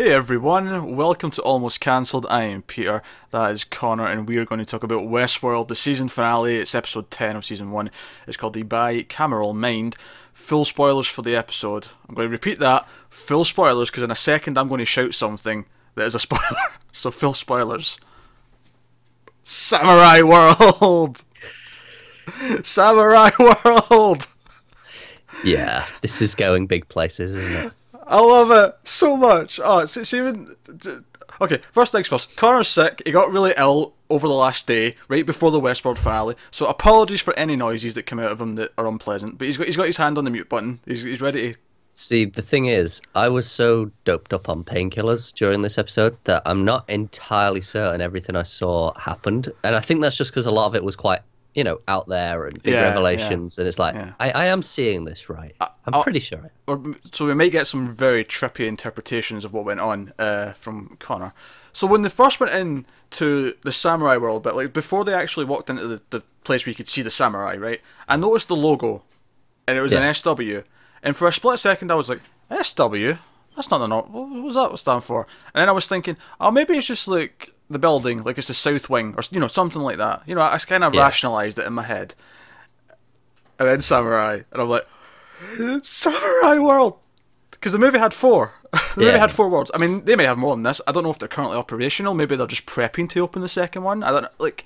Hey everyone, welcome to Almost Cancelled. I am Peter, that is Connor, and we are going to talk about Westworld, the season finale. It's episode 10 of season 1. It's called the Bicameral Mind. Full spoilers for the episode. I'm going to repeat that full spoilers because in a second I'm going to shout something that is a spoiler. so, full spoilers. Samurai World! Samurai World! Yeah, this is going big places, isn't it? I love it so much. Oh, it's, it's even. Okay, first things first. Connor's sick. He got really ill over the last day, right before the Westworld finale. So apologies for any noises that come out of him that are unpleasant. But he's got he's got his hand on the mute button. He's he's ready to. See, the thing is, I was so doped up on painkillers during this episode that I'm not entirely certain everything I saw happened, and I think that's just because a lot of it was quite you know, out there and big Yeah, revelations, and it's like yeah. I, I am seeing this right. I'm I'll- pretty sure. Or, so we might get some very trippy interpretations of what went on uh, from Connor. So when they first went in to the samurai world, but like before they actually walked into the, the place where you could see the samurai, right? I noticed the logo, and it was Yeah. an SW. And for a split second, I was like, SW? That's not the. What what was that stand for? And then I was thinking, oh, maybe it's just like the building, like it's the south wing, or you know, something like that. You know, I kind of Yeah. rationalized it in my head. And then samurai, and I'm like, Samurai World, because the movie had four. the movie had four worlds. I mean, they may have more than this. I don't know if they're currently operational. Maybe they're just prepping to open the second one. I don't know, like.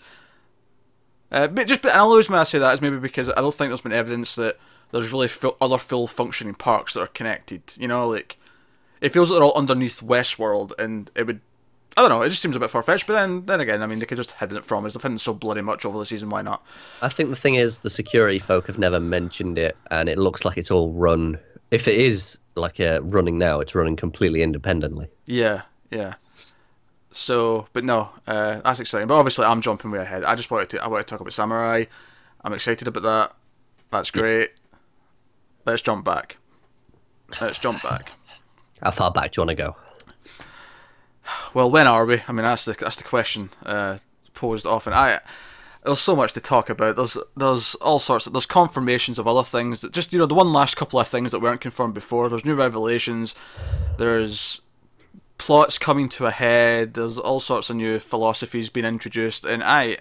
Uh, but just, and the only reason I say that is maybe because I don't think there's been evidence that there's really full, other full functioning parks that are connected. You know, like it feels like they're all underneath Westworld, and it would. I don't know. It just seems a bit far fetched. But then, then again, I mean, they could just hidden it from us. They've hidden so bloody much over the season. Why not? I think the thing is, the security folk have never mentioned it, and it looks like it's all run. If it is like uh, running now, it's running completely independently. Yeah, yeah. So, but no, uh, that's exciting. But obviously, I'm jumping way ahead. I just wanted to. I want to talk about Samurai. I'm excited about that. That's great. Let's jump back. Let's jump back. How far back do you want to go? Well, when are we? I mean, that's the that's the question uh, posed often. I there's so much to talk about. There's there's all sorts. Of, there's confirmations of other things that just you know the one last couple of things that weren't confirmed before. There's new revelations. There's plots coming to a head. There's all sorts of new philosophies being introduced, and I.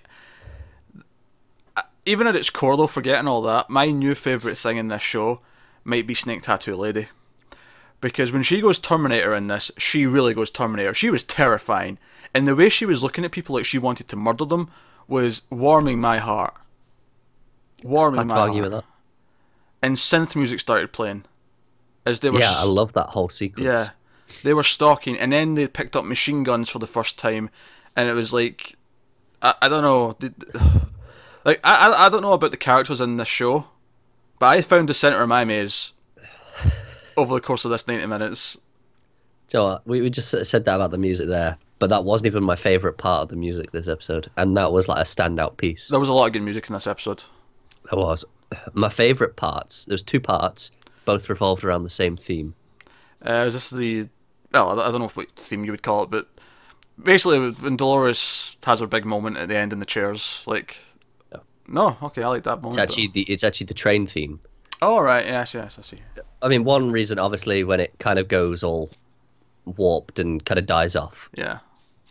Even at its core, though, forgetting all that, my new favourite thing in this show might be Snake Tattoo Lady because when she goes Terminator in this, she really goes Terminator. She was terrifying, and the way she was looking at people like she wanted to murder them was warming my heart. Warming I my argue heart. with that. And synth music started playing as they were. Yeah, I love that whole sequence. yeah, they were stalking, and then they picked up machine guns for the first time, and it was like, I, I don't know, did, like I, I I don't know about the characters in this show, but I found the center of my maze over the course of this ninety minutes. So uh, we, we just said that about the music there, but that wasn't even my favorite part of the music this episode, and that was like a standout piece. There was a lot of good music in this episode. There was my favorite parts. There's two parts, both revolved around the same theme. Uh, is this the well? I don't know what theme you would call it, but basically when Dolores has her big moment at the end in the chairs, like. No, okay, I like that moment. It's actually the it's actually the train theme. Oh right, yes, yes, I see. I mean, one reason obviously when it kind of goes all warped and kind of dies off, Yeah,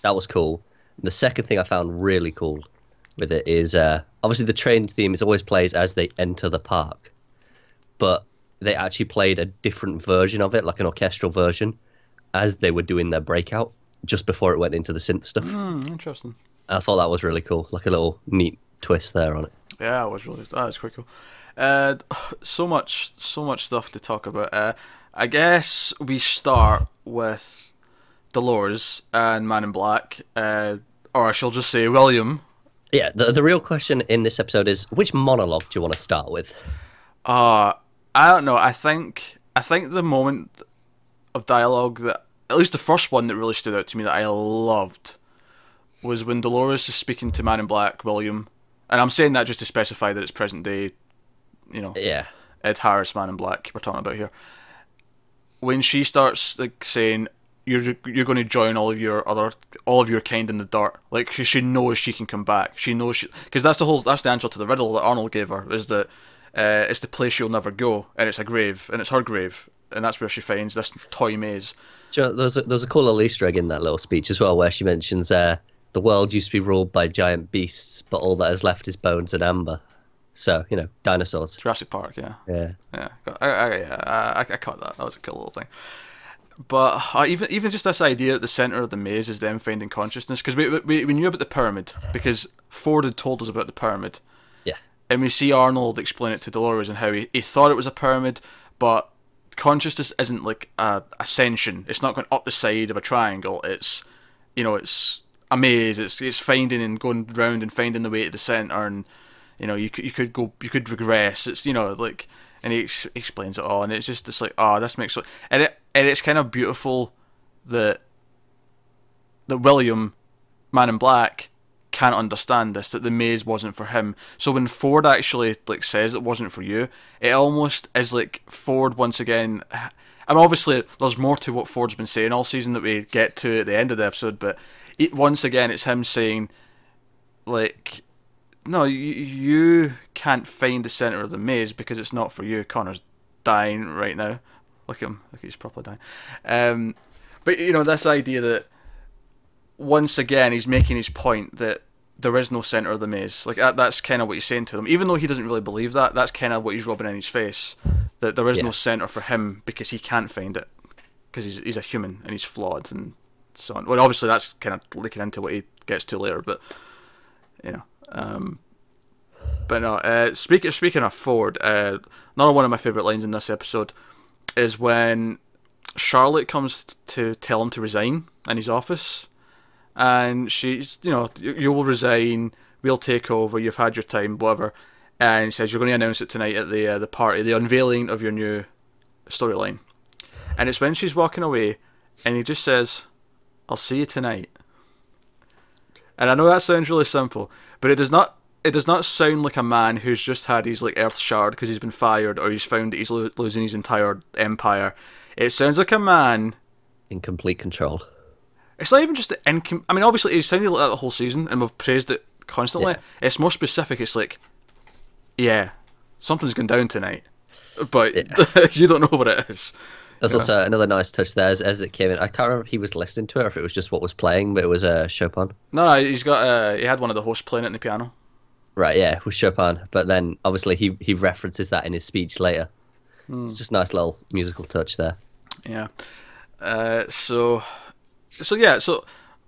that was cool. The second thing I found really cool with it is uh, obviously the train theme is always plays as they enter the park, but they actually played a different version of it, like an orchestral version, as they were doing their breakout just before it went into the synth stuff. hmm, interesting. I thought that was really cool, like a little neat twist there on it. Yeah, it was really that was quite cool. Uh, so much, so much stuff to talk about. Uh, I guess we start with Dolores and Man in Black, uh, or I shall just say William. Yeah, the the real question in this episode is which monologue do you want to start with? Uh, I don't know. I think I think the moment of dialogue that at least the first one that really stood out to me that I loved was when Dolores is speaking to Man in Black, William, and I'm saying that just to specify that it's present day, you know, Yeah, Ed Harris, Man in Black, we're talking about here. When she starts like saying you're you're going to join all of your other all of your kind in the dirt, like she, she knows she can come back. She knows she because that's the whole that's the answer to the riddle that Arnold gave her is that uh, it's the place you'll never go and it's a grave and it's her grave and that's where she finds this toy maze. You know, there's a, there's a cool little Easter egg in that little speech as well, where she mentions uh, the world used to be ruled by giant beasts, but all that is left is bones and amber. So you know, dinosaurs. Jurassic Park, yeah. Yeah. Yeah, I, I, yeah, I, I caught that. That was a cool little thing. But uh, even even just this idea at the center of the maze is them finding consciousness because we, we we knew about the pyramid because Ford had told us about the pyramid, Yeah. and we see Arnold explain it to Dolores and how he, he thought it was a pyramid, but consciousness isn't like a ascension. It's not going up the side of a triangle. It's you know it's a maze. It's it's finding and going round and finding the way to the center, and you know you could you could go you could regress. It's you know like and he ex- explains it all, and it's just it's like oh this makes so and it and it's kind of beautiful that that William, Man in Black, can't understand this that the maze wasn't for him. So when Ford actually like says it wasn't for you, it almost is like Ford once again. I mean, obviously there's more to what Ford's been saying all season that we get to at the end of the episode, but it, once again it's him saying like no, you, you can't find the center of the maze because it's not for you. Connor's dying right now. Look at him, look he's properly dying. Um, but you know this idea that once again he's making his point that there is no center of the maze. Like that, that's kind of what he's saying to them, even though he doesn't really believe that. That's kind of what he's rubbing in his face that there is Yeah. no center for him because he can't find it because he's he's a human and he's flawed and so on. Well, obviously that's kind of leaking into what he gets to later, but you know. Um, but no, uh, speak, speaking of Ford, uh, another one of my favourite lines in this episode is when Charlotte comes to tell him to resign in his office. And she's, you know, you, you will resign, we'll take over, you've had your time, whatever. And he says, you're going to announce it tonight at the uh, the party, the unveiling of your new storyline. And it's when she's walking away, and he just says, I'll see you tonight. And I know that sounds really simple, but it does not it does not sound like a man who's just had his like earth shard because he's been fired or he's found that he's lo- losing his entire empire. It sounds like a man. In complete control. It's not even just the incom- I mean, obviously, it sounded like that the whole season, and we've praised it constantly. Yeah. It's more specific. It's like, yeah, something's going down tonight, but you don't know what it is. There's also another nice touch there as, as it came in. I can't remember if he was listening to it or if it was just what was playing, but it was uh, Chopin. No, no, he's got. Uh, he had one of the hosts playing it in the piano. Right, yeah, it was Chopin. But then obviously he, he references that in his speech later. It's just a nice little musical touch there. Yeah. Uh, so, so yeah. So,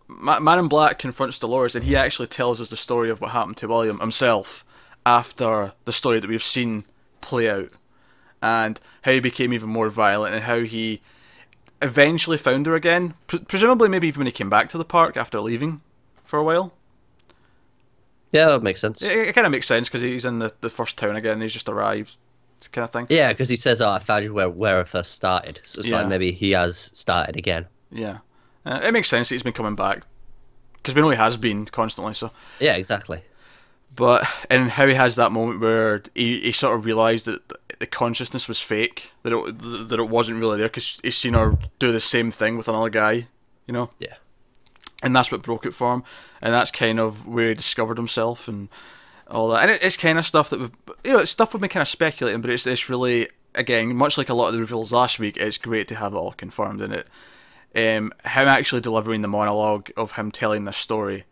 Ma- Man in Black confronts Dolores, and he actually tells us the story of what happened to William himself after the story that we've seen play out, and how he became even more violent, and how he eventually found her again. Pre- presumably, maybe even when he came back to the park after leaving for a while. Yeah, that makes sense. It, it kind of makes sense because he's in the, the first town again. He's just arrived, kind of thing. Yeah, because he says, "Oh, I found you where where I first started." So it's Yeah. like maybe he has started again. Yeah, uh, it makes sense that he's been coming back because we know he has been constantly. So. Yeah, exactly. but and how he has that moment where he, he sort of realized that the consciousness was fake that it that it wasn't really there because he's seen her do the same thing with another guy you know? Yeah. and that's what broke it for him and that's kind of where he discovered himself and all that. And it, it's kind of stuff that we've you know it's stuff we've been kind of speculating but it's it's really again much like a lot of the reveals last week it's great to have it all confirmed in it? Um him actually delivering the monologue of him telling this story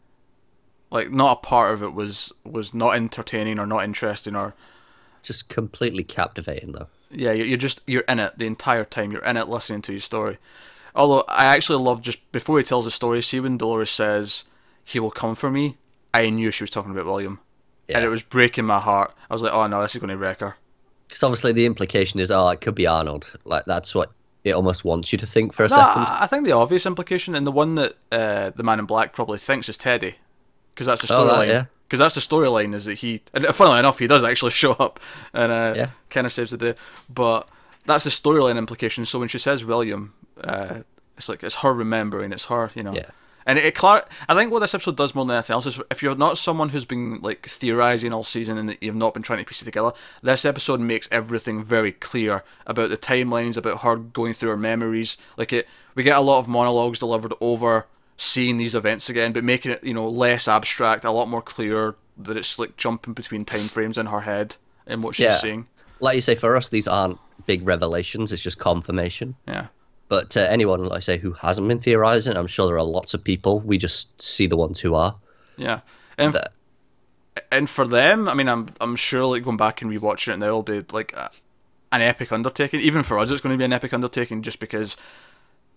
like not a part of it was was not entertaining or not interesting or Just completely captivating though. yeah you- you're just you're in it the entire time you're in it listening to his story although i actually love just before he tells the story see when dolores says he will come for me i knew she was talking about william and it was breaking my heart i was like oh no this is going to wreck her Because obviously the implication is, oh, it could be Arnold. Like that's what it almost wants you to think for a no, second. I I think the obvious implication and the one that uh, the man in black probably thinks is Teddy, because that's the Oh, right, storyline. yeah. Because that's the storyline is that he, and funnily enough, he does actually show up and uh, Yeah. kind of saves the day. But that's the storyline implication. So when she says William, uh, it's like it's her remembering, it's her, you know. Yeah. And it, it clar- I think what this episode does more than anything else is if you're not someone who's been like theorizing all season and you've not been trying to piece it together, this episode makes everything very clear about the timelines, about her going through her memories. Like it, we get a lot of monologues delivered over seeing these events again, but making it you know less abstract, a lot more clear that it's like jumping between time frames in her head and what she's Yeah. seeing. Like you say, for us, these aren't big revelations. It's just confirmation. Yeah. But to anyone, like I say, who hasn't been theorizing, I'm sure there are lots of people. We just see the ones who are. Yeah. And That- and for them, I mean, I'm I'm sure like going back and rewatching it now will be like a, an epic undertaking. Even for us, it's going to be an epic undertaking just because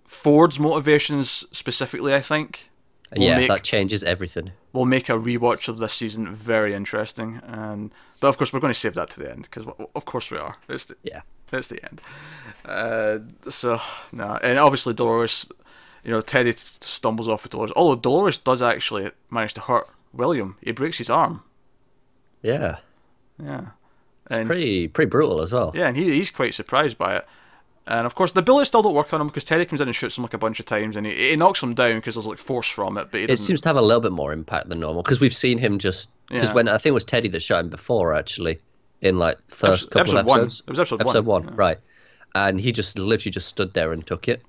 Ford's motivations specifically, I think, will yeah, make that changes everything. will make a rewatch of this season very interesting. And but of course, we're going to save that to the end because of course we are. It's the, Yeah. it's the end. Uh, so no, and obviously Dolores, you know, Teddy stumbles off with Dolores. Although Dolores does actually manage to hurt William, he breaks his arm. Yeah. Yeah. It's And pretty pretty brutal as well. yeah, and he, he's quite surprised by it. And of course, the bullets still don't work on him because Teddy comes in and shoots him like a bunch of times, and he, he knocks him down because there's like force from it. But It seems to have a little bit more impact than normal because we've seen him just because Yeah. when I think it was Teddy that shot him before actually in like first Episode- couple of episode one. It was episode one, Episode one, yeah. right? And he just literally just stood there and took it.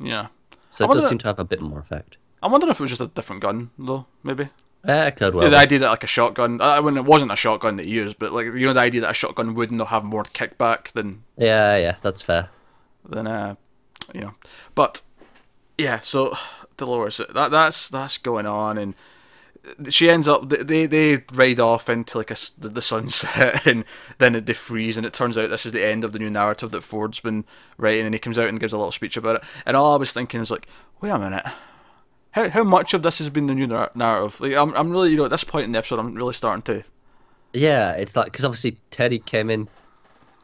yeah. So it does seem to have a bit more effect. I'm wondering if it was just a different gun though. Maybe. Yeah, it could well. Yeah, the idea that like a shotgun, uh, when it wasn't a shotgun that he used, but like you know the idea that a shotgun would not have more kickback than Yeah, yeah, that's fair. than uh, you know. But yeah, so Dolores, that that's that's going on, and she ends up they they ride off into like a the sunset, and then they freeze, and it turns out this is the end of the new narrative that Ford's been writing, and he comes out and gives a little speech about it, and all I was thinking is like, wait a minute. How, how much of this has been the new nar- narrative? Like, I'm, I'm really, you know, at this point in the episode, I'm really starting to Yeah, it's like because obviously Teddy came in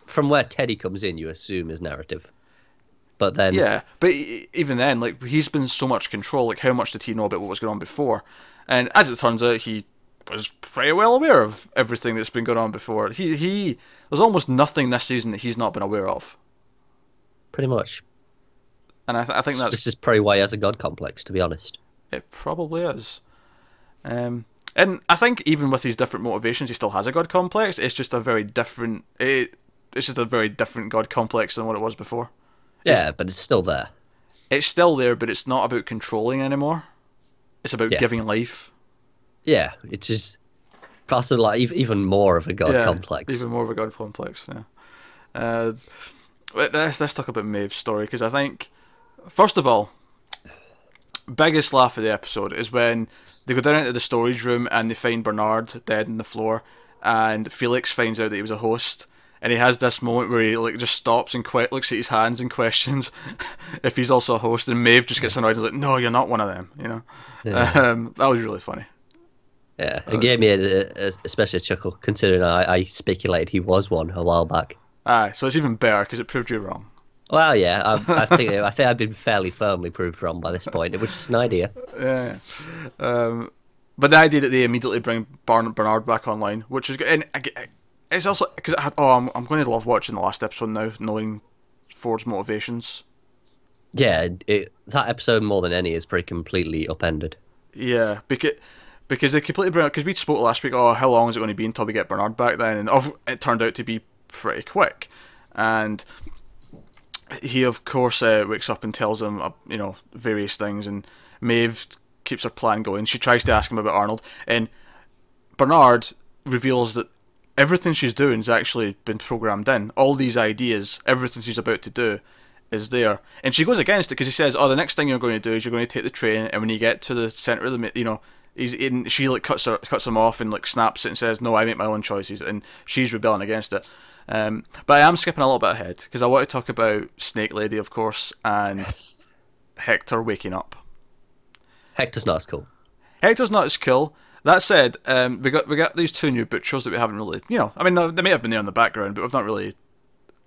from where Teddy comes in. You assume his narrative, but then Yeah, but even then, like he's been so much control. Like, how much did he know about what was going on before? And as it turns out, he was pretty well aware of everything that's been going on before. He he there's almost nothing this season that he's not been aware of, pretty much and I, th- I think that's this is probably why he has a god complex. To be honest, it. Probably is. Um, and I think even with these different motivations, he still has a god complex. It's just a very different. It, it's just a very different god complex than what it was before. yeah, but it's still there. It's still there, but it's not about controlling anymore. It's about Yeah. giving life. Yeah, it's just possibly like even more of a god yeah, complex. Even more of a god complex. Yeah. Uh, let's let's talk about Maeve's story because I think, first of all, biggest laugh of the episode is when they go down into the storage room and they find Bernard dead on the floor, and Felix finds out that he was a host. And he has this moment where he like just stops and que- looks at his hands and questions if he's also a host. And Maeve just gets annoyed and is like, "No, you're not one of them." You know, um, that was really funny. Yeah, it gave me a, a, especially a chuckle considering I, I speculated he was one a while back. Aye, so it's even better because it proved you wrong. Well, yeah, I, I think I think I've been fairly firmly proved wrong by this point. It was just an idea. Yeah. Um, but the idea that they immediately bring Bernard back online, which is good, and it's also because I had, oh, I'm I'm going to love watching the last episode now, knowing Ford's motivations. Yeah, it, that episode more than any is pretty completely upended. Yeah, because because they completely bring because we spoke last week. Oh, how long is it going to be until we get Bernard back? Then, and it turned out to be pretty quick, and he of course uh, wakes up and tells him uh, you know various things, and Maeve keeps her plan going. She tries to ask him about Arnold, and Bernard reveals that everything she's doing has actually been programmed in. All these ideas, everything she's about to do, is there, and she goes against it because he says, "Oh, the next thing you're going to do is you're going to take the train, and when you get to the center of the, you know." He's in. She like cuts her, cuts him off and like snaps it and says, "No, I make my own choices," and she's rebelling against it. Um, but I am skipping a little bit ahead because I want to talk about Snake Lady, of course, and Hector waking up. Hector's not as cool. Hector's not as cool. That said, um, we got we got these two new butchers that we haven't really, you know, I mean, they- may have been there in the background, but we've not really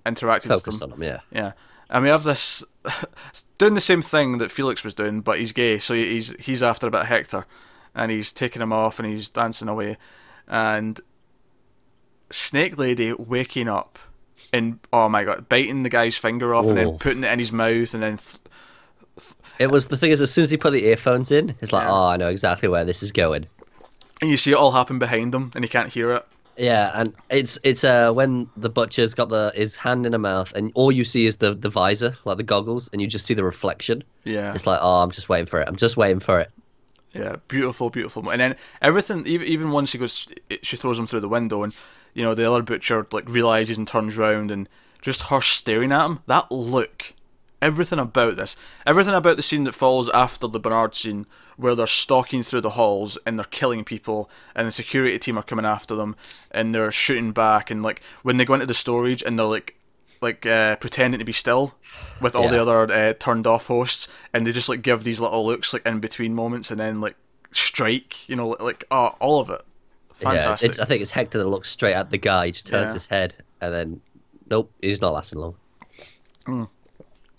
interacted with Focused them. on him, yeah. Yeah, and we have this doing the same thing that Felix was doing, but he's gay, so he's he's after a bit of Hector, and he's taking him off and he's dancing away, and Snake Lady waking up and oh my god, biting the guy's finger off and then putting it in his mouth and then th- It was the thing is, as soon as he put the earphones in, it's like, Yeah. oh, I know exactly where this is going. and you see it all happen behind him and he can't hear it. Yeah, and it's it's uh when the butcher's got the his hand in her mouth, and all you see is the the visor, like the goggles, and you just see the reflection. Yeah, It's like, oh, I'm just waiting for it. I'm just waiting for it. Yeah, beautiful, beautiful. And then everything, even even once she goes, she throws him through the window, and you know the other butcher like realizes and turns round, and just her staring at him, that look, everything about this, everything about the scene that follows after the Bernard scene, where they're stalking through the halls and they're killing people, and the security team are coming after them, and they're shooting back, and like when they go into the storage and they're like, like uh, pretending to be still, with all the other uh, turned off hosts, and they just like give these little looks like in between moments, and then like strike, you know, like oh, all of it, Yeah, it's, I think it's Hector that looks straight at the guy, he just turns Yeah. his head, and then nope, he's not lasting long.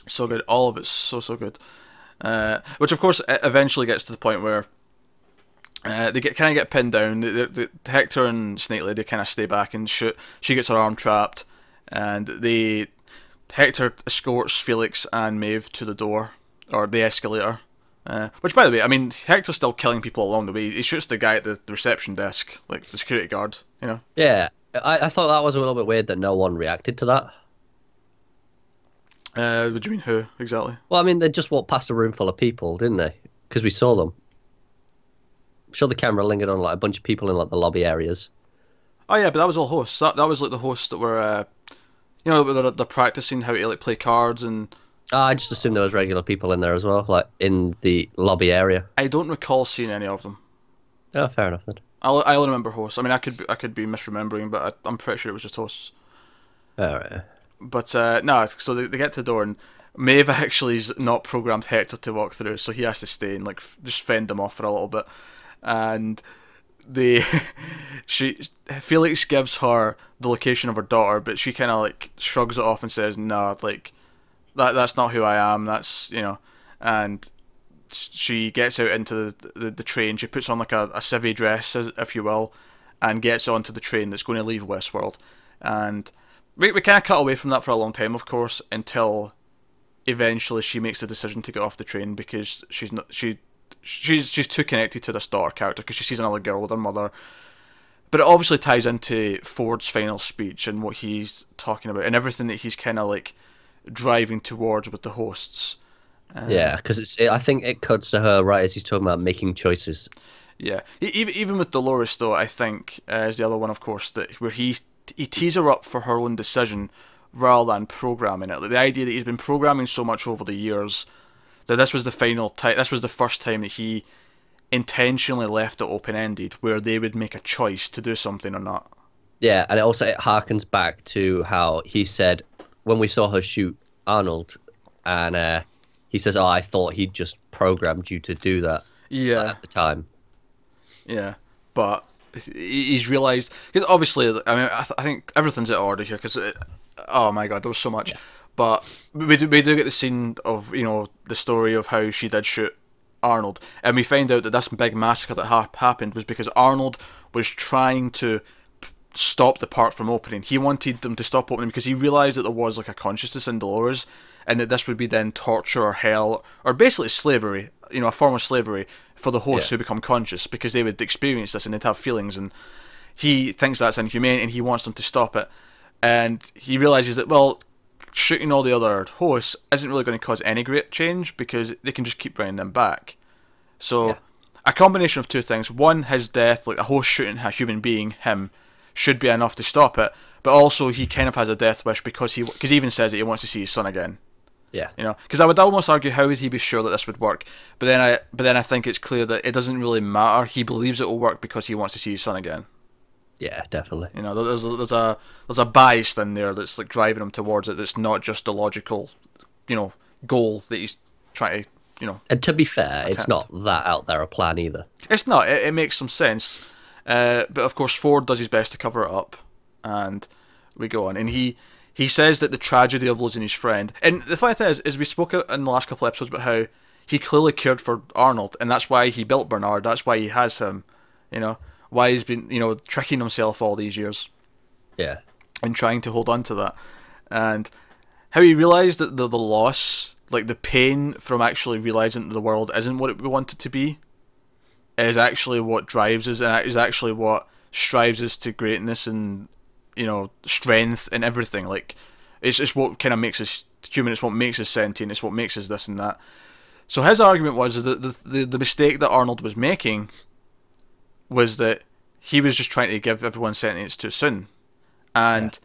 so good. All of it's so so good. Uh, which of course eventually gets to the point where uh, they get kind of get pinned down. The, the, the Hector and Snake Lady kind of stay back and shoot. She gets her arm trapped, and they Hector escorts Felix and Maeve to the door or the escalator. Uh, which, by the way, I mean Hector's still killing people along the way. He shoots the guy at the, reception desk, like the security guard. You know. Yeah, I, I thought that was a little bit weird that no one reacted to that. Uh, what do you mean? Who exactly? Well, I mean, they just walked past a room full of people, didn't they? Because we saw them. I'm sure the camera lingered on like a bunch of people in like the lobby areas. Oh yeah, but that was all hosts. That that was like the hosts that were, uh, you know, they're, they're practicing how to like play cards, and Ah, I just assumed there was regular people in there as well, like in the lobby area. I don't recall seeing any of them. Oh, fair enough then. I I only remember hosts. I mean, I could be, I could be misremembering, but I, I'm pretty sure it was just hosts. All right. But uh, no, so they, they get to the door, and Maeve actually is not programmed Hector to walk through, so he has to stay and like f- just fend them off for a little bit, and they she Felix gives her the location of her daughter, but she kind of like shrugs it off and says, "Nah, like that that's not who I am. That's you know," and she gets out into the, the, the train. She puts on like a, a civvy dress, if you will, and gets onto the train that's going to leave Westworld. And we, we kind of cut away from that for a long time, of course, until eventually she makes the decision to get off the train because she's not she she's she's too connected to this daughter character because she sees another girl with her mother. But it obviously ties into Ford's final speech and what he's talking about and everything that he's kind of like driving towards with the hosts. Yeah, because it's. It, I think it cuts to her right as he's talking about making choices. Yeah, even even with Dolores though, I think uh, is the other one, of course, that where he he tees her up for her own decision rather than programming it. Like the idea that he's been programming so much over the years that this was the final time. This was the first time that he intentionally left it open ended, where they would make a choice to do something or not. Yeah, and it also it harkens back to how he said when we saw her shoot Arnold, and uh, he says, "Oh, I thought he'd just programmed you to do that Yeah, at the time." yeah, but he's realised because obviously, I mean, I, th- I think everything's out of order here because oh my god, there was so much. But we do, we do get the scene of you know the story of how she did shoot Arnold, and we find out that this big massacre that ha- happened was because Arnold was trying to stop the park from opening. He wanted them to stop opening because he realized that there was like a consciousness in Dolores, and that this would be then torture or hell or basically slavery, you know, a form of slavery for the hosts Yeah. who become conscious because they would experience this and they'd have feelings and he thinks that's inhumane and he wants them to stop it. And he realizes that well, shooting all the other hosts isn't really going to cause any great change because they can just keep bringing them back. So Yeah. a combination of two things: one, his death, like a host shooting a human being, him, should be enough to stop it. But also, he kind of has a death wish because he because he even says that he wants to see his son again. Yeah, You know, because I would almost argue how would he be sure that this would work? But then I but then I think it's clear that it doesn't really matter. He believes it will work because he wants to see his son again. yeah, definitely. You know, there's a, there's a there's a bias in there that's like driving him towards it. That's not just a logical, you know, goal that he's trying to, you know. And to be fair, it's not that out there a plan either. It's not. It, it makes some sense, uh, but of course Ford does his best to cover it up, and we go on. And he he says that the tragedy of losing his friend, and the funny thing is, is we spoke in the last couple episodes about how he clearly cared for Arnold, and that's why he built Bernard. That's why he has him. You know, why he's been you know tricking himself all these years. Yeah, and trying to hold on to that. And how he realised that the, the loss, like the pain from actually realising that the world isn't what it, we want it to be, is actually what drives us and is actually what strives us to greatness and, you know, strength and everything. Like, it's, it's what kind of makes us human, it's what makes us sentient, it's what makes us this and that. So his argument was that the, the, the mistake that Arnold was making was that he was just trying to give everyone sentience too soon and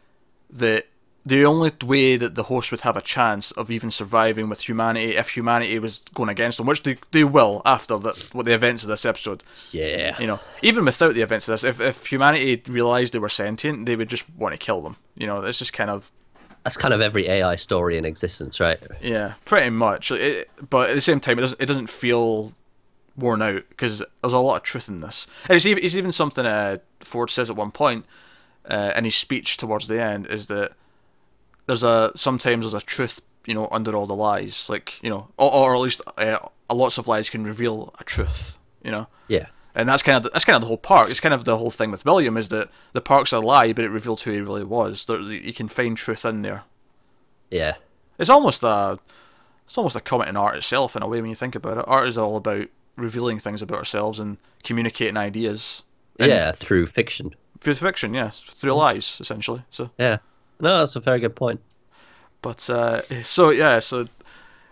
that the only way that the host would have a chance of even surviving with humanity if humanity was going against them, which they, they will after the what the events of this episode. Yeah. You know, even without the events of this, if if humanity realized they were sentient, they would just want to kill them. You know, it's just kind of That's kind of every AI story in existence, right? yeah, pretty much. It, but at the same time, it doesn't it doesn't feel worn out because there's a lot of truth in this. And it's even, it's even something uh, Ford says at one point uh, in his speech towards the end is that there's a sometimes there's a truth you know under all the lies, like you know, or, or at least uh, lots of lies can reveal a truth. You know. Yeah. And that's kind of the, that's kind of the whole park. It's kind of the whole thing with William is that the park's a lie, but it revealed who he really was. There, you can find truth in there. Yeah. It's almost a it's almost a comment in art itself in a way when you think about it. Art is all about revealing things about ourselves and communicating ideas. Yeah, through fiction. Through fiction, yes, through lies essentially. So, Yeah. No, that's a very good point. but uh, so yeah, so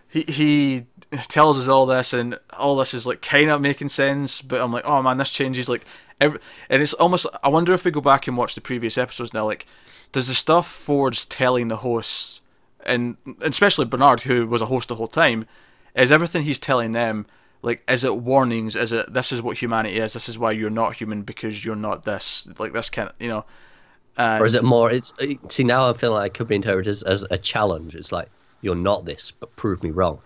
he he tells us all this, and all this is like kind of making sense. But I'm like, oh man, this changes like every, and it's almost. I wonder if we go back and watch the previous episodes now, like, does the stuff Ford's telling the hosts, and especially Bernard, who was a host the whole time, is everything he's telling them. Like, is it warnings? Is it this is what humanity is? This is why you're not human because you're not this. Like this kind of, you know. And, Or is it more? It's uh, see now I feel like it could be interpreted as, as a challenge. It's like you're not this, but prove me wrong.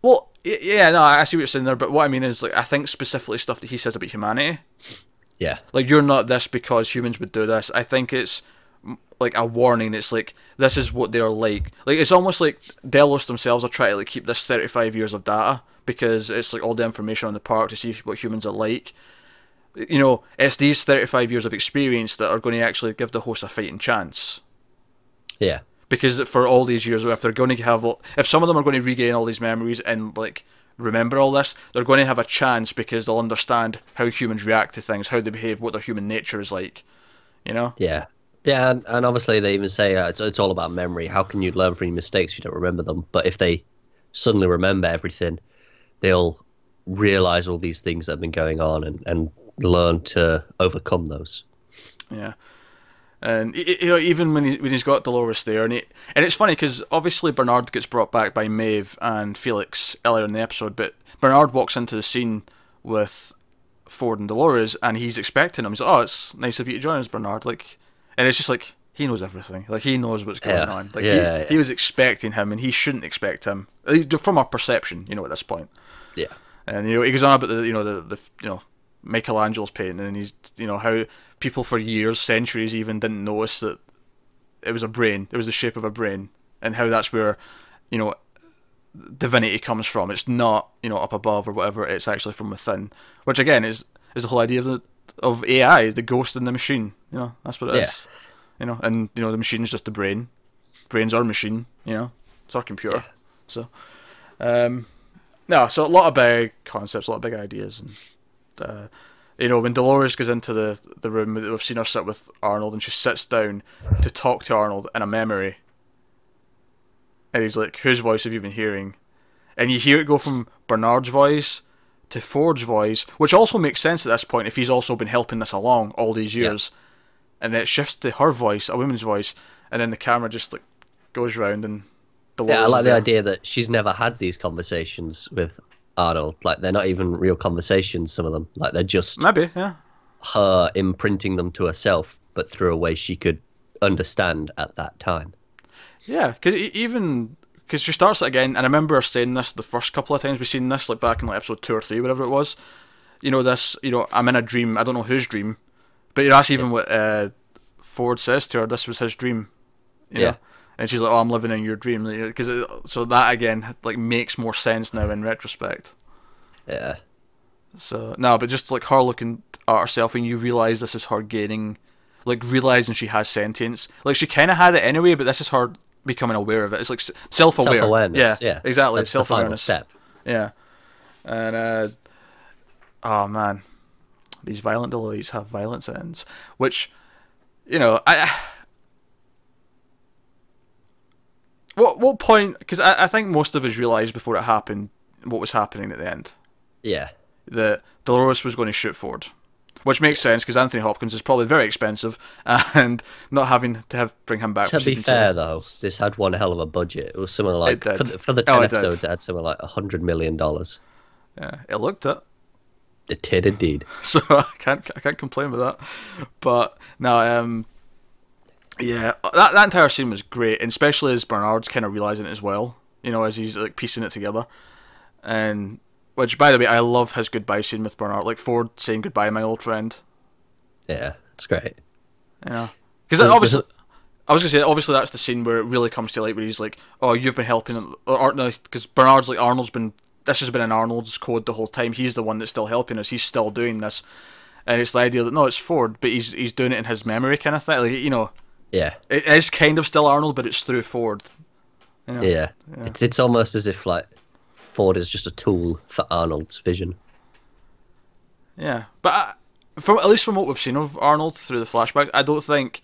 Well, yeah, no, I see what you're saying there, but what I mean is, like, I think specifically stuff that he says about humanity. Yeah. Like, you're not this because humans would do this. I think it's like a warning. It's like this is what they're like. Like, it's almost like Delos themselves are trying to like keep this 35 years of data because it's like all the information on the park to see what humans are like. You know, it's these 35 years of experience that are going to actually give the host a fighting chance Yeah. because for all these years, if they're going to have, if some of them are going to regain all these memories and like remember all this, they're going to have a chance because they'll understand how humans react to things, how they behave, what their human nature is like. You know? Yeah. Yeah, and, and obviously they even say uh, it's it's all about memory. How can you learn from your mistakes if you don't remember them? But if they suddenly remember everything, they'll realize all these things that have been going on and, and learn to overcome those. Yeah. And you know, even when he when he's got Dolores there, and he, and it's funny because obviously Bernard gets brought back by Maeve and Felix earlier in the episode, but Bernard walks into the scene with Ford and Dolores, and he's expecting him. He's like, "Oh, it's nice of you to join us, Bernard." Like, and it's just like he knows everything. Like he knows what's going Yeah. on. Like Yeah, he, yeah. he was expecting him, and he shouldn't expect him from our perception. You know, at this point. Yeah. And you know, he goes on about the you know the, the you know Michelangelo's painting, and he's you know how people for years, centuries even didn't notice that it was a brain. It was the shape of a brain, and how that's where you know divinity comes from. It's not you know up above or whatever. It's actually from within, which again is is the whole idea of the of AI, the ghost in the machine. You know, that's what it is. Yeah. You know, and you know the machine's just the brain. Brain's our machine. You know, it's our computer. So, um, no, so a lot of big concepts, a lot of big ideas, and uh, you know when Dolores goes into the the room, we've seen her sit with Arnold, and she sits down to talk to Arnold in a memory, and he's like, "Whose voice have you been hearing?" And you hear it go from Bernard's voice to Ford's voice, which also makes sense at this point if he's also been helping this along all these years, and then it shifts to her voice, a woman's voice, and then the camera just like goes round and. Dolores Yeah, I like the idea that she's never had these conversations with Arnold. Like they're not even real conversations. Some of them, like they're just Maybe, yeah. her imprinting them to herself, but through a way she could understand at that time. Yeah, because even because she starts it again, and I remember her saying this the first couple of times we've seen this, like back in like episode two or three, whatever it was. You know, this, you know, I'm in a dream. I don't know whose dream, but you know, that's even what uh, Ford says to her. This was his dream. You Yeah. know? And she's like, "Oh, I'm living in your dream," because so that again like makes more sense now in retrospect. Yeah, So no, but just like her looking at herself, and you realize this is her gaining, like realizing she has sentience. Like she kind of had it anyway, but this is her becoming aware of it. It's like self aware. self-awareness. Yeah, Yeah, exactly. That's the Self final awareness. step. Yeah, and uh, oh man, these violent delays have violent ends, which you know I. What what point? Because I, I think most of us realised before it happened what was happening at the end Yeah, that Dolores was going to shoot Ford. which makes sense because Anthony Hopkins is probably very expensive, and not having to have bring him back. To be fair, two. though, this had one hell of a budget. It was something like for the, for the Oh, ten it did. episodes, it had something like a hundred million dollars. yeah, it looked it. It did indeed. so I can't I can't complain with that. But no, um, yeah, that that entire scene was great, and especially as Bernard's kind of realizing it as well. You know, as he's like piecing it together, and which by the way, I love his goodbye scene with Bernard, like Ford saying goodbye, my old friend. Yeah, it's great. You know, because obviously. I was gonna say, obviously, that's the scene where it really comes to light, where he's like, "Oh, you've been helping," or because Bernard's like, "Arnold's been this has been in Arnold's code the whole time. He's the one that's still helping us. He's still doing this." And it's the idea that no, it's Ford, but he's he's doing it in his memory kind of thing. Like you know, Yeah, it is kind of still Arnold, but it's through Ford. You know? yeah. It's it's almost as if like Ford is just a tool for Arnold's vision. Yeah, but I, from at least from what we've seen of Arnold through the flashbacks, I don't think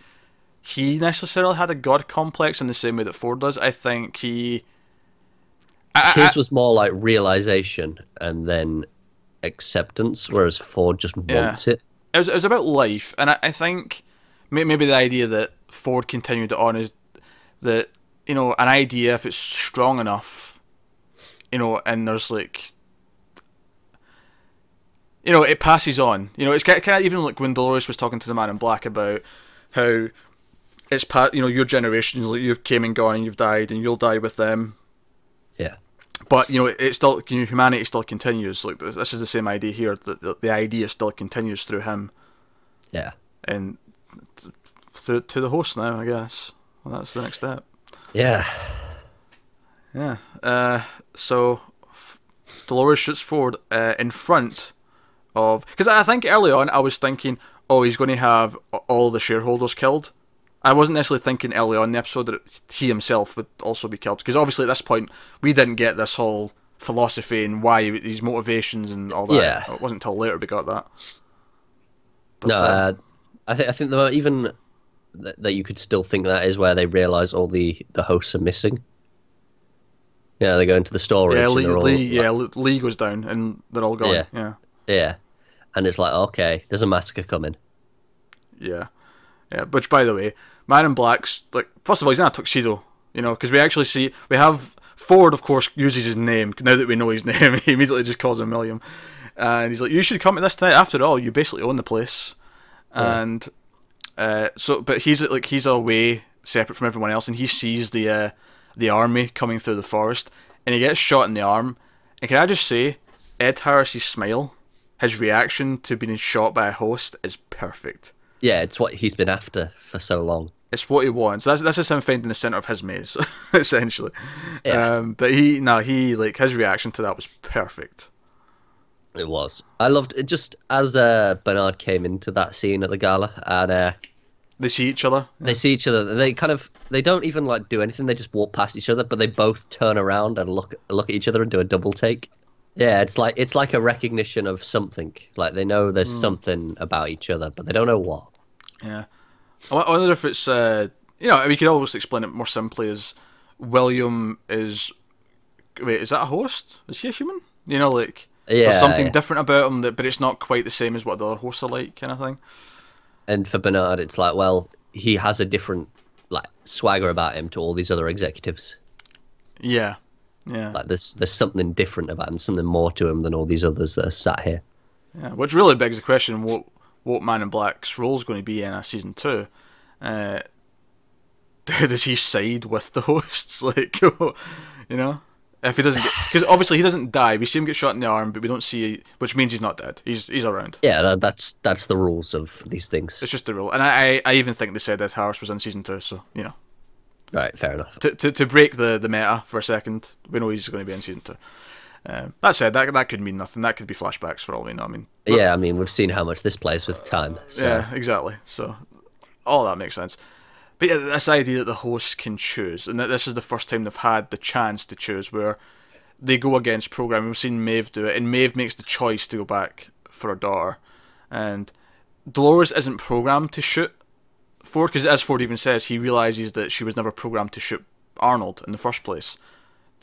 he necessarily had a god complex in the same way that Ford does. I think he. I, I- His was more like realization and then acceptance, whereas Ford just Yeah. wants it. it was, it was about life, and I, I think maybe the idea that Ford continued on is that you know an idea if it's strong enough, you know, and there's like, you know, it passes on. You know, it's kind of even like when Dolores was talking to the Man in Black about how it's part. You know, your generation, like you've came and gone and you've died, and you'll die with them. Yeah, But you know, it still you know, humanity still continues. Like this, this is the same idea here. That the, the idea still continues through him yeah, and to, to the host now, I guess. Well, that's the next step. yeah. Yeah. Uh, so Dolores shoots Ford uh, in front of because I think early on I was thinking, oh, he's going to have all the shareholders killed. I wasn't necessarily thinking early on in the episode that he himself would also be killed because obviously at this point we didn't get this whole philosophy and why these motivations and all that. Yeah. It wasn't until later we got that. No, uh, uh, I think I think the even that, that you could still think that is where they realize all the the hosts are missing. Yeah, they go into the storage. Yeah, Lee, all, Lee, like- yeah, Lee goes down and they're all gone. Yeah. yeah. yeah, and it's like okay, there's a massacre coming. Yeah, yeah. Which, by the way, Man in Black's like first of all, he's in a tuxedo. You know, because we actually see we have Ford, of course, uses his name. Now that we know his name, he immediately just calls him William, and he's like, "You should come to this tonight. After all, you basically own the place." And uh, so, but he's like he's away separate from everyone else, and he sees the uh, the army coming through the forest, and he gets shot in the arm. And can I just say, Ed Harris's smile, his reaction to being shot by a host is perfect. Yeah, it's what he's been after for so long. It's what he wants. That's this is him finding the center of his maze, essentially. Yeah. Um, but he no, he like his reaction to that was perfect. It was. I loved it just as uh, Bernard came into that scene at the gala, and uh, They see each other. they see each other. They kind of they don't even like do anything. They just walk past each other, but they both turn around and look look at each other and do a double take. Yeah, it's like it's like a recognition of something. Like they know there's something about each other, but they don't know what. Yeah. I I wonder if it's uh, you know we could almost explain it more simply as William is. Wait, is that a host? Is he a human? You know, like Yeah, there's something yeah. different about him that, but it's not quite the same as what the other hosts are like, kind of thing. And for Bernard, it's like, well, he has a different like swagger about him to all these other executives. Yeah. Yeah. Like there's there's something different about him, something more to him than all these others that are sat here. Yeah, which really begs the question: what what Man in Black's role is going to be in a season two? Uh, does he side with the hosts? Like, you know, if he doesn't get because obviously he doesn't die. We see him get shot in the arm, but we don't see, which means he's not dead. He's he's around. Yeah, that, that's that's the rules of these things. It's just the rule, and I I, I even think they said that Harris was in season two, so you know. Right, fair enough. To, to, to break the, the meta for a second, we know he's going to be in season two. Um, that said, that that could mean nothing. That could be flashbacks for all we know. I mean, Yeah, I mean we've seen how much this plays with time. So Yeah, exactly. So all that makes sense. But yeah, this idea that the hosts can choose, and that this is the first time they've had the chance to choose, where they go against programming. We've seen Maeve do it, and Maeve makes the choice to go back for her daughter, and Dolores isn't programmed to shoot Ford, because as Ford even says, he realizes that she was never programmed to shoot Arnold in the first place.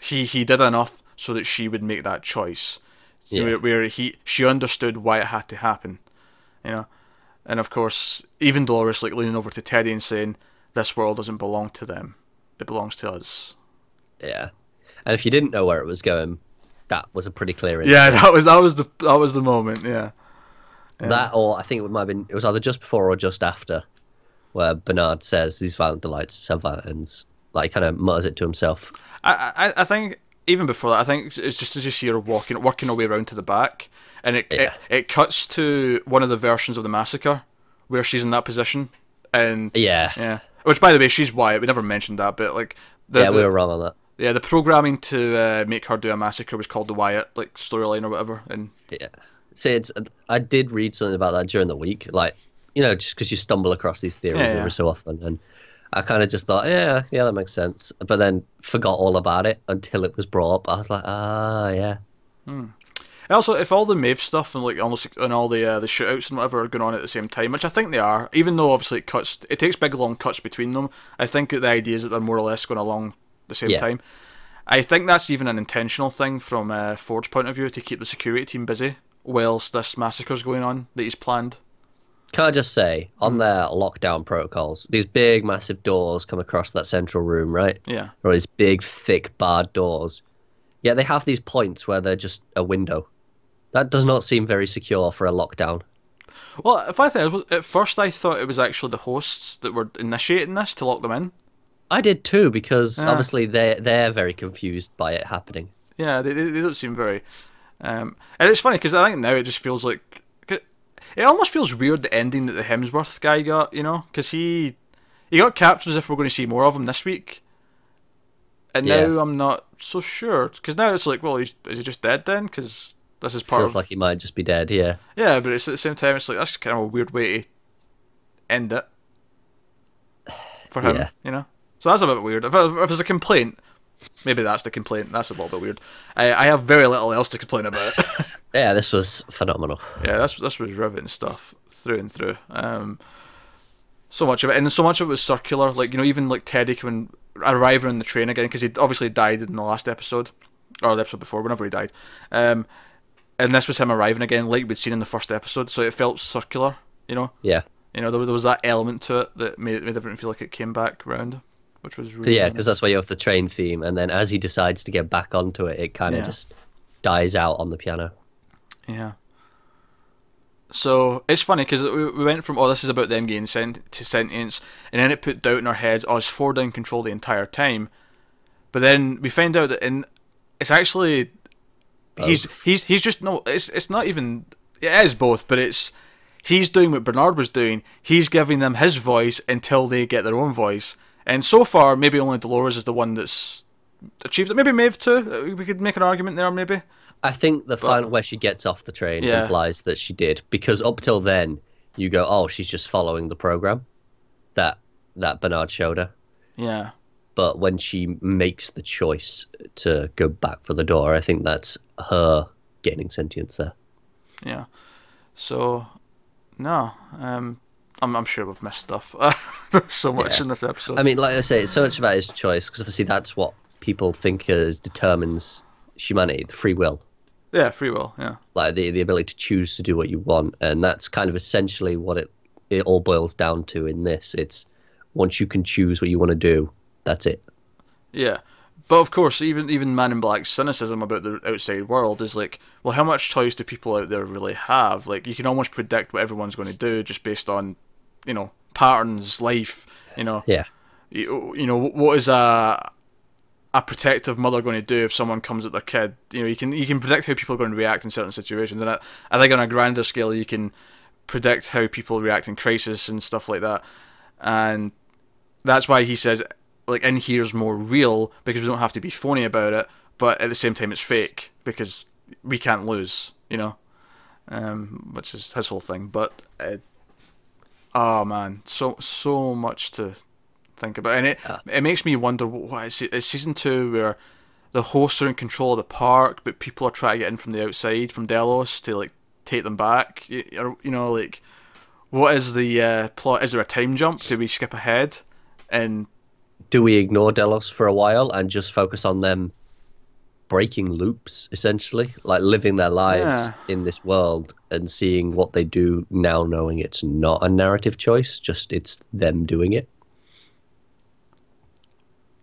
He he did enough so that she would make that choice, Yeah. where, where he she understood why it had to happen You know, and of course, even Dolores like leaning over to Teddy and saying, "This world doesn't belong to them; it belongs to us." Yeah. And if you didn't know where it was going, that was a pretty clear. Yeah, that was that was the that was the moment. Yeah. yeah. That or I think it might have been it was either just before or just after, where Bernard says these violent delights have violence. Like kind of mutters it to himself. I, I I think even before that, I think it's just as you see her walking, working her way around to the back, and it, Yeah. it it cuts to one of the versions of the massacre where she's in that position, and Yeah. yeah, which by the way, she's Wyatt. We never mentioned that, but like the, yeah, the we were wrong on that. yeah the programming to uh, make her do a massacre was called the Wyatt like storyline or whatever, and Yeah. See, it's I did read something about that during the week, like you know, just because you stumble across these theories Yeah, yeah. every so often, and I kind of just thought, yeah, yeah, that makes sense, but then forgot all about it until it was brought up. I was like, ah, yeah, And also, if all the Maeve stuff and like almost and all the uh, the shootouts and whatever are going on at the same time, which I think they are, even though obviously it cuts, it takes big long cuts between them. I think that the idea is that they're more or less going along at the same Yeah. time. I think that's even an intentional thing from uh, Ford's point of view to keep the security team busy whilst this massacre's going on that he's planned. Can I just say, on their lockdown protocols, these big, massive doors come across that central room, right? Yeah, Or these big, thick, barred doors. Yeah, they have these points where they're just a window. That does not seem very secure for a lockdown. Well, if I think at first I thought it was actually the hosts that were initiating this to lock them in. I did too, because Yeah. obviously they're, they're very confused by it happening. Yeah, they, they, they don't seem very. Um, and it's funny because I think now it just feels like it almost feels weird the ending that the Hemsworth guy got. You know, because he he got captured as if we're going to see more of him this week. And Yeah. now I'm not so sure because now it's like, well, he's, is he just dead then? Because this is part Feels of like he might just be dead, yeah. yeah, but it's at the same time it's like that's kind of a weird way to end it for him. Yeah. You know, so that's a bit weird. If, if there's a complaint, maybe that's the complaint. That's a little bit weird. I, I have very little else to complain about. Yeah, this was phenomenal. yeah, that's this was riveting stuff through and through. Um, so much of it, and so much of it was circular. Like you know, even like Teddy coming arriving on the train again because he obviously died in the last episode or the episode before, whenever he died. Um, and this was him arriving again, like we'd seen in the first episode. So it felt circular. You know, Yeah. you know, there, there was that element to it that made it made everything feel like it came back round, which was So really yeah, nice. because that's why you have the train theme, and then as he decides to get back onto it, it kind of Yeah. just dies out on the piano. Yeah. So it's funny because we, we went from oh this is about them getting sent to sentience, and then it put doubt in our heads. Oh, is Ford in control the entire time? But then we find out that in it's actually he's he's he's just no. It's it's not even. It is both, but it's he's doing what Bernard was doing. He's giving them his voice until they get their own voice. And so far, maybe only Dolores is the one that's achieved it. Maybe Maeve too. Uh, We could make an argument there, maybe. I think the final where she gets off the train Yeah. implies that she did, because up till then, you go, oh, she's just following the program that that Bernard showed her. Yeah. But when she makes the choice to go back for the door, I think that's her gaining sentience there. Yeah. So, no, um, I'm I'm sure we've missed stuff. There's so much Yeah. in this episode. I mean, like I say, it's so much about his choice because obviously that's what people think is determines humanity, the free will, yeah, free will. Yeah. like the the ability to choose to do what you want, and that's kind of essentially what it it all boils down to in this. It's once you can choose what you want to do, that's it. Yeah. But of course, even even Man in Black's cynicism about the outside world is like, well, how much choice do people out there really have? Like, you can almost predict what everyone's going to do just based on, you know, patterns, life. You know, Yeah, you, you know, what is a a protective mother going to do if someone comes at their kid? You know, you can you can predict how people are going to react in certain situations, and I, I think on a grander scale, you can predict how people react in crisis and stuff like that, and that's why he says like in here's more real because we don't have to be phony about it, but at the same time it's fake because we can't lose, you know, um, which is his whole thing. But uh, oh man, so so much to think about, and it it makes me wonder what is it? It's season two where the hosts are in control of the park, but people are trying to get in from the outside from Delos to like take them back. You, you know, like what is the uh, plot? Is there a time jump? Do we skip ahead? And do we ignore Delos for a while and just focus on them breaking loops essentially, like living their lives Yeah. in this world and seeing what they do now, knowing it's not a narrative choice, just it's them doing it.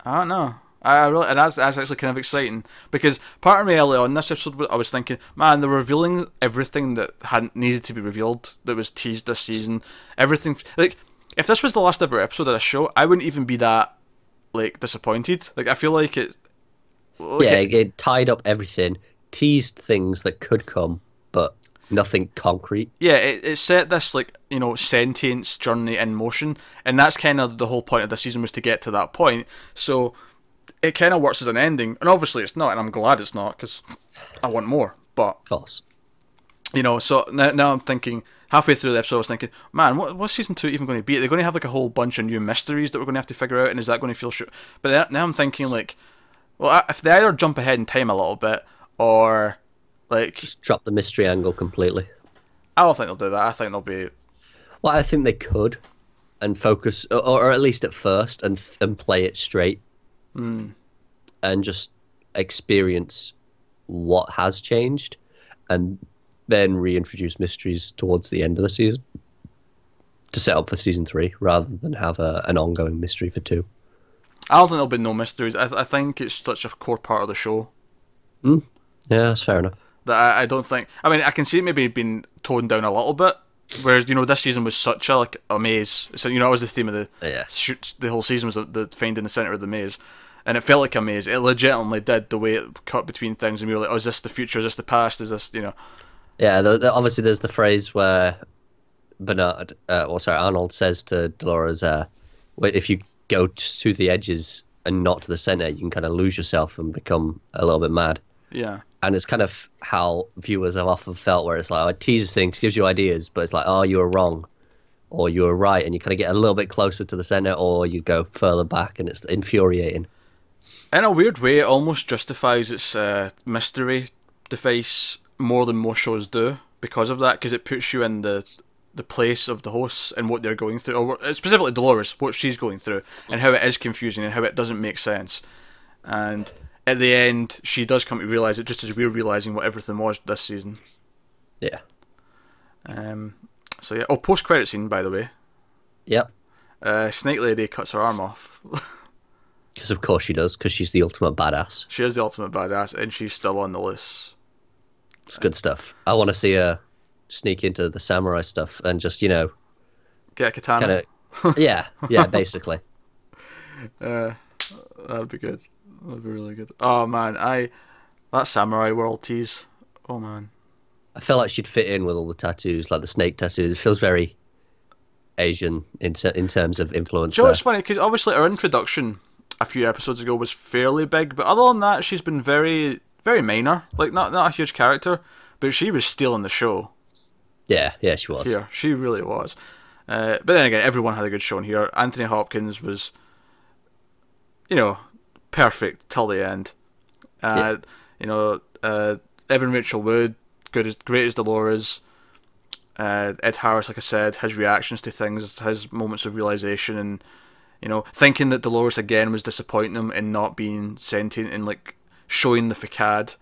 I don't know. I really, and that's that's actually kind of exciting because part of me early on this episode, I was thinking, man, they're revealing everything that hadn't needed to be revealed that was teased this season. Everything like if this was the last ever episode of the show, I wouldn't even be that like disappointed. Like I feel like it. like, yeah, it- it, tied up everything, teased things that could come, but nothing concrete. yeah, it, it set this like you know sentience journey in motion, and that's kind of the whole point of the season was to get to that point. So it kind of works as an ending, and obviously it's not, and I'm glad it's not because I want more. But Of course. you know, so now, now I'm thinking halfway through the episode, I was thinking, man, what what's season two even going to be? They're going to have like a whole bunch of new mysteries that we're going to have to figure out, and is that going to feel short? But now I'm thinking like, well, if they either jump ahead in time a little bit, or like, Just drop the mystery angle completely. I don't think they'll do that. I think they'll be Well, I think they could, and focus, or, or at least at first, and and play it straight, hmm. and just experience what has changed, and then reintroduce mysteries towards the end of the season to set up for season three, rather than have a, an ongoing mystery for two. I don't think there'll be no mysteries. I, I think it's such a core part of the show hmm. Yeah, that's fair enough. that I, I don't think. I mean, I can see it maybe being toned down a little bit. Whereas you know this season was such a like a maze. So you know that was the theme of the uh, Yeah. shoots. The whole season was the, the finding the center of the maze, and it felt like a maze. It legitimately did the way it cut between things, and we were like, "Oh, is this the future? Is this the past? Is this you know?" Yeah, the, the, obviously there's the phrase where Bernard, uh, or sorry, Arnold says to Dolores, uh, if you go to the edges and not to the center, you can kind of lose yourself and become a little bit mad." Yeah, And it's kind of how viewers have often felt, where it's like, oh, it teases things, gives you ideas, but it's like, oh, you were wrong, or you were right, and you kind of get a little bit closer to the center, or you go further back, and it's infuriating. in a weird way, it almost justifies its uh, mystery device more than most shows do because of that. Because it puts you in the the place of the hosts and what they're going through, or specifically Dolores, what she's going through, and how it is confusing and how it doesn't make sense. And at the end, she does come to realize it, just as we're realizing what everything was this season. Yeah. Um, so yeah. Oh, post credit scene, by the way. Yep. Uh, Snake Lady cuts her arm off. Because of course she does, because she's the ultimate badass. she is the ultimate badass, and she's still on the list. It's good stuff. I want to see her sneak into the samurai stuff and just, you know, Get a katana. kind of. yeah, yeah, basically. Uh, that'd be good. That'd be really good. Oh man, I that samurai world tease. Oh man. I feel like she'd fit in with all the tattoos, like the snake tattoos. It feels very Asian in ter- in terms of influence. You know what's funny? Because obviously her introduction a few episodes ago was fairly big, but other than that, she's been very, very minor. Like not not a huge character, but she was stealing the show Yeah, yeah, she was. here. She really was. Uh, but then again, everyone had a good showing here. Anthony Hopkins was, you know, perfect till the end. Uh, You know, uh, Evan Rachel Wood, good as great as Dolores. Uh, Ed Harris, like I said, his reactions to things, his moments of realization, and you know, thinking that Dolores again was disappointing him in not being sentient and like showing the facade.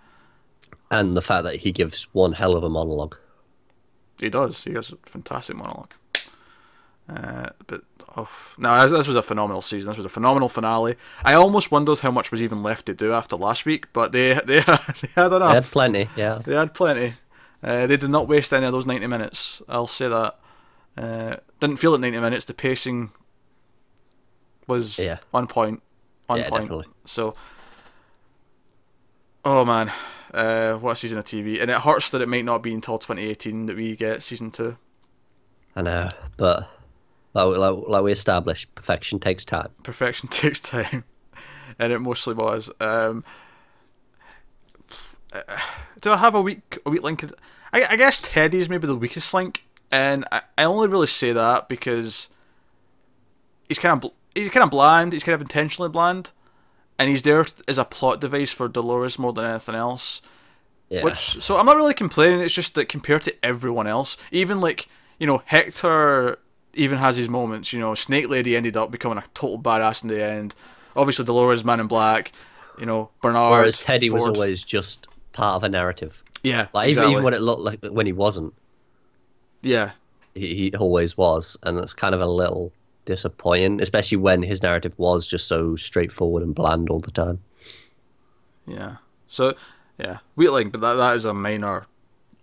And the fact that he gives one hell of a monologue. He does. He has a fantastic monologue. Uh, but oh, no, this, was a phenomenal season. This was a phenomenal finale. I almost wondered how much was even left to do after last week, but they they, they had enough. They had plenty, yeah. They had plenty. Uh, they did not waste any of those 90 minutes. I'll say that. Uh, didn't feel like 90 minutes. The pacing was Yeah. on point. On Yeah, point. definitely. So, oh man, uh, what a season of TV. And it hurts that it might not be until 2018 that we get season two. I know, but like, like, like we established, perfection takes time. Perfection takes time. And it mostly was. Um, do I have a weak a weak link? I, I guess Teddy's maybe the weakest link, and I, I only really say that because he's kind of he's kind of bland. He's kind of intentionally bland, and he's there as a plot device for Dolores more than anything else. Yeah. Which so I'm not really complaining. It's just that compared to everyone else, even like you know Hector even has his moments. You know, Snake Lady ended up becoming a total badass in the end. Obviously, Dolores Man in Black. you know Bernard. Whereas Teddy was always just part of a narrative. yeah, Like even, exactly. even when it looked like when he wasn't, yeah, he, he always was, and it's kind of a little disappointing, especially when his narrative was just so straightforward and bland all the time. yeah. So yeah, Wheatling, but that that is a minor,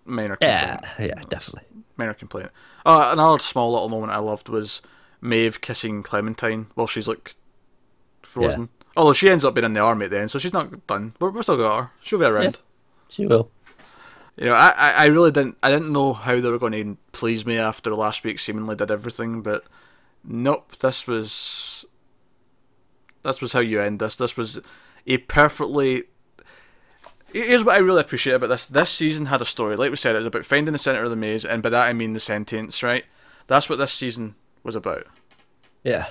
minor. Yeah, complaint. yeah, definitely. minor complaint. Oh, another small little moment I loved was Maeve kissing Clementine while she's like frozen. Although she ends up being in the army at the end, so she's not done. But we've still got her. She'll be around. She will. You know, I, I, I really didn't I didn't know how they were going to please me after last week seemingly did everything, but nope, this was this was how you end this. This was a perfectly Here's what I really appreciate about this. This season had a story. Like we said, it was about finding the centre of the maze, and by that I mean the sentience, right? That's what this season was about. Yeah.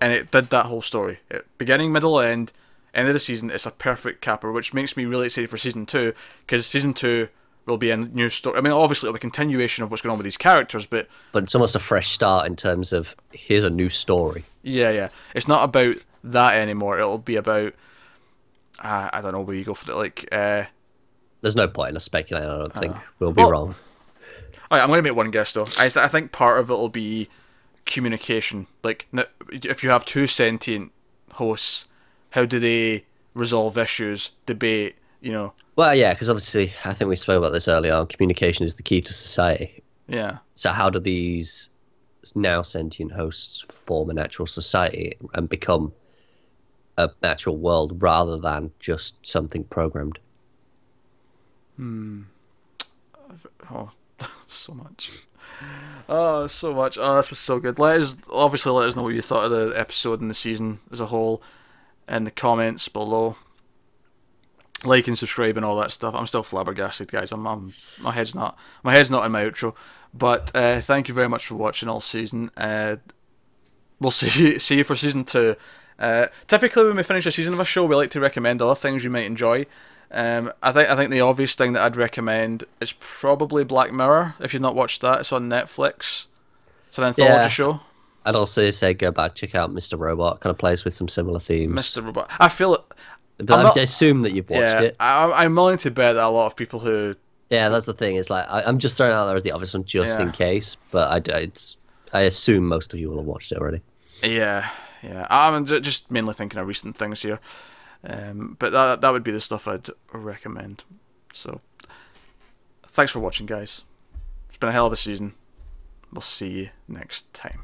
And it did that whole story. It, beginning, middle, end, end of the season, it's a perfect capper, which makes me really excited for season two, because season two will be a new story. I mean, obviously, it'll be a continuation of what's going on with these characters, but But it's almost a fresh start in terms of here's a new story. yeah, yeah. It's not about that anymore. It'll be about. Uh, I don't know where you go for it. Like, uh, There's no point in us speculating. I don't think we'll be Well- wrong. Alright, I'm going to make one guess though. I, th- I think part of it will be communication. Like, if you have two sentient hosts, how do they resolve issues, debate? You know, Well, yeah, because obviously I think we spoke about this earlier. on. Communication is the key to society. yeah, So how do these now sentient hosts form a natural society and become a natural world rather than just something programmed? Hmm. Oh, so much. Oh, so much. Oh, this was so good. Let us obviously let us know what you thought of the episode and the season as a whole in the comments below. Like and subscribe and all that stuff. I'm still flabbergasted, guys. I'm, I'm my head's not my head's not in my outro. But uh, thank you very much for watching all season. Uh, we'll see see you for season two. Uh, typically, when we finish a season of a show, we like to recommend other things you might enjoy. Um, I think I think the obvious thing that I'd recommend is probably Black Mirror. If you've not watched that, it's on Netflix. It's an anthology Yeah. show. I'd also say go back check out Mr. Robot. Kind of plays with some similar themes. Mr. Robot. I feel it. But I'm I assume that you've watched Yeah, it. I, I'm willing to bet that a lot of people who Yeah, that's the thing. It's like I, I'm just throwing out there as the obvious one, just Yeah. in case. But I, I assume most of you will have watched it already. Yeah, yeah. I'm just mainly thinking of recent things here, um, but that that would be the stuff I'd recommend. So, thanks for watching, guys. It's been a hell of a season. We'll see you next time.